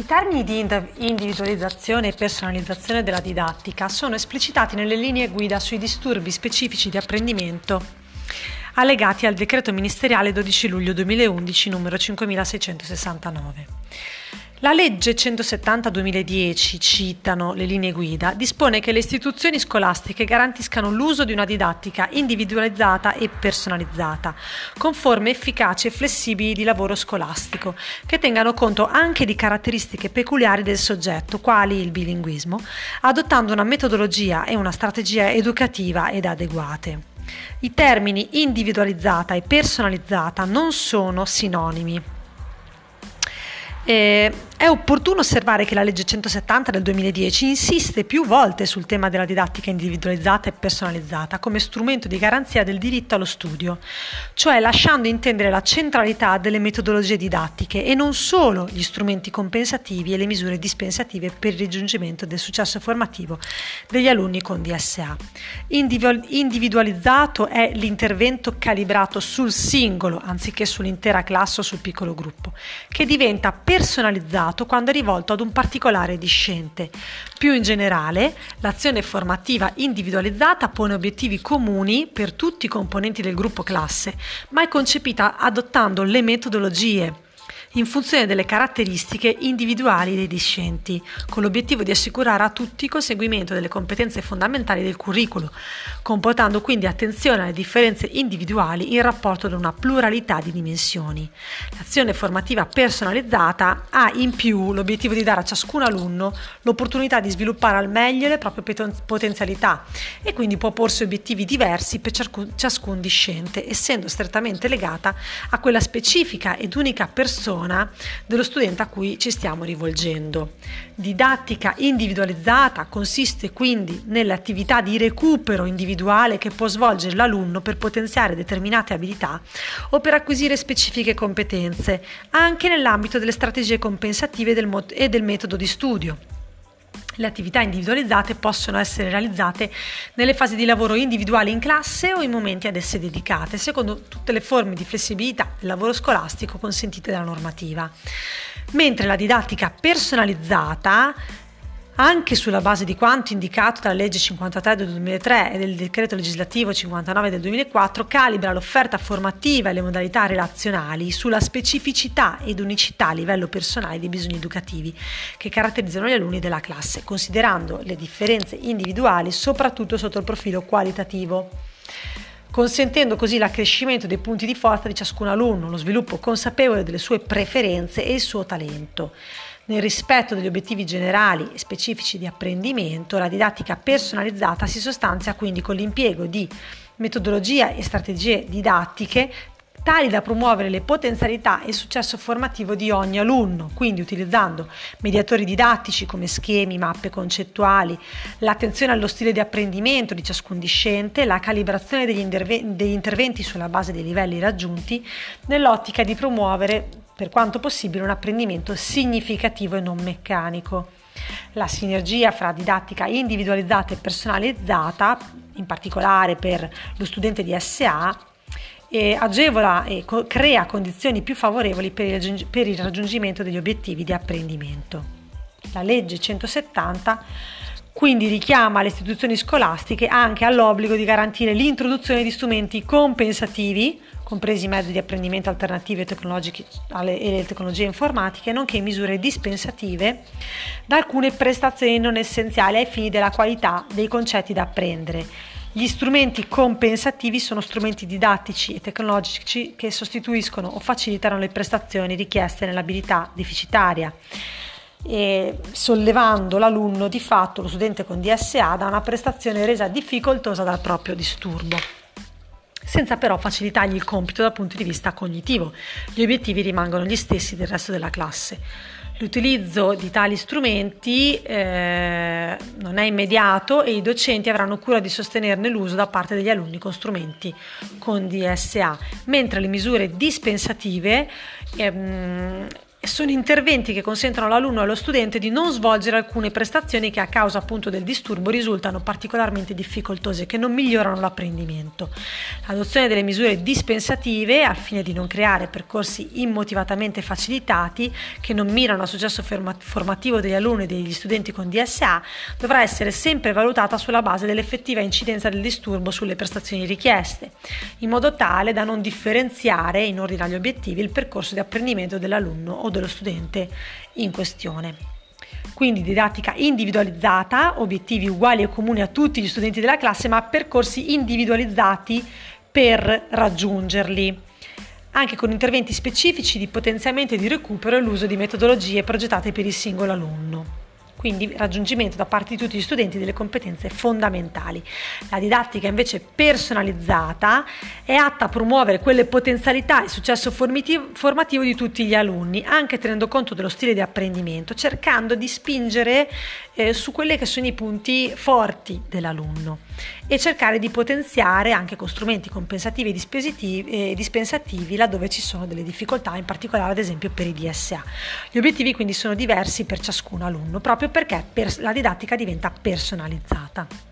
I termini di individualizzazione e personalizzazione della didattica sono esplicitati nelle linee guida sui disturbi specifici di apprendimento allegati al decreto ministeriale 12 luglio 2011 numero 5669. La legge 170-2010, citano le linee guida, dispone che le istituzioni scolastiche garantiscano l'uso di una didattica individualizzata e personalizzata, con forme efficaci e flessibili di lavoro scolastico, che tengano conto anche di caratteristiche peculiari del soggetto, quali il bilinguismo, adottando una metodologia e una strategia educativa ed adeguate. I termini individualizzata e personalizzata non sono sinonimi. Eh, è opportuno osservare che la legge 170 del 2010 insiste più volte sul tema della didattica individualizzata e personalizzata come strumento di garanzia del diritto allo studio, cioè lasciando intendere la centralità delle metodologie didattiche e non solo gli strumenti compensativi e le misure dispensative per il raggiungimento del successo formativo degli alunni con DSA. Individualizzato è l'intervento calibrato sul singolo anziché sull'intera classe o sul piccolo gruppo, che diventa personalizzato utilizzato quando è rivolto ad un particolare discente. Più in generale, l'azione formativa individualizzata pone obiettivi comuni per tutti i componenti del gruppo classe, ma è concepita adottando le metodologie in funzione delle caratteristiche individuali dei discenti, con l'obiettivo di assicurare a tutti il conseguimento delle competenze fondamentali del curriculum, comportando quindi attenzione alle differenze individuali in rapporto ad una pluralità di dimensioni. L'azione formativa personalizzata ha in più l'obiettivo di dare a ciascun alunno l'opportunità di sviluppare al meglio le proprie potenzialità e quindi può porsi obiettivi diversi per ciascun discente, essendo strettamente legata a quella specifica ed unica persona persona dello studente a cui ci stiamo rivolgendo. Didattica individualizzata consiste quindi nelle attività di recupero individuale che può svolgere l'alunno per potenziare determinate abilità o per acquisire specifiche competenze, anche nell'ambito delle strategie compensative e del metodo di studio. Le attività individualizzate possono essere realizzate nelle fasi di lavoro individuale in classe o in momenti ad esse dedicate, secondo tutte le forme di flessibilità del lavoro scolastico consentite dalla normativa. Mentre la didattica personalizzata anche sulla base di quanto indicato dalla legge 53 del 2003 e del decreto legislativo 59 del 2004, calibra l'offerta formativa e le modalità relazionali sulla specificità ed unicità a livello personale dei bisogni educativi che caratterizzano gli alunni della classe, considerando le differenze individuali soprattutto sotto il profilo qualitativo consentendo così l'accrescimento dei punti di forza di ciascun alunno, lo sviluppo consapevole delle sue preferenze e il suo talento. Nel rispetto degli obiettivi generali e specifici di apprendimento, la didattica personalizzata si sostanzia quindi con l'impiego di metodologie e strategie didattiche tali da promuovere le potenzialità e il successo formativo di ogni alunno, quindi utilizzando mediatori didattici come schemi, mappe concettuali, l'attenzione allo stile di apprendimento di ciascun discente, la calibrazione degli, interve- degli interventi sulla base dei livelli raggiunti, nell'ottica di promuovere per quanto possibile un apprendimento significativo e non meccanico. La sinergia fra didattica individualizzata e personalizzata, in particolare per lo studente di SA, eh, agevola e co- crea condizioni più favorevoli per il, per il raggiungimento degli obiettivi di apprendimento. La legge 170 quindi richiama le istituzioni scolastiche anche all'obbligo di garantire l'introduzione di strumenti compensativi compresi i mezzi di apprendimento alternativi e, le tecnologie informatiche, nonché misure dispensative da alcune prestazioni non essenziali ai fini della qualità dei concetti da apprendere. Gli strumenti compensativi sono strumenti didattici e tecnologici che sostituiscono o facilitano le prestazioni richieste nell'abilità deficitaria, sollevando l'alunno di fatto, lo studente con DSA, da una prestazione resa difficoltosa dal proprio disturbo senza però facilitargli il compito dal punto di vista cognitivo. Gli obiettivi rimangono gli stessi del resto della classe. L'utilizzo di tali strumenti eh, non è immediato e i docenti avranno cura di sostenerne l'uso da parte degli alunni con strumenti con DSA, mentre le misure dispensative ehm, sono interventi che consentono all'alunno e allo studente di non svolgere alcune prestazioni che a causa appunto del disturbo risultano particolarmente difficoltose e che non migliorano l'apprendimento. L'adozione delle misure dispensative al fine di non creare percorsi immotivatamente facilitati che non mirano al successo formativo degli alunni e degli studenti con DSA dovrà essere sempre valutata sulla base dell'effettiva incidenza del disturbo sulle prestazioni richieste, in modo tale da non differenziare in ordine agli obiettivi il percorso di apprendimento dell'alunno o dello studente in questione. Quindi didattica individualizzata, obiettivi uguali e comuni a tutti gli studenti della classe, ma percorsi individualizzati per raggiungerli anche con interventi specifici di potenziamento e di recupero e l'uso di metodologie progettate per il singolo alunno quindi raggiungimento da parte di tutti gli studenti delle competenze fondamentali. La didattica invece personalizzata è atta a promuovere quelle potenzialità e successo formativo di tutti gli alunni, anche tenendo conto dello stile di apprendimento, cercando di spingere eh, su quelli che sono i punti forti dell'alunno e cercare di potenziare anche con strumenti compensativi e dispensativi laddove ci sono delle difficoltà, in particolare ad esempio per i DSA. Gli obiettivi quindi sono diversi per ciascun alunno, proprio perché la didattica diventa personalizzata.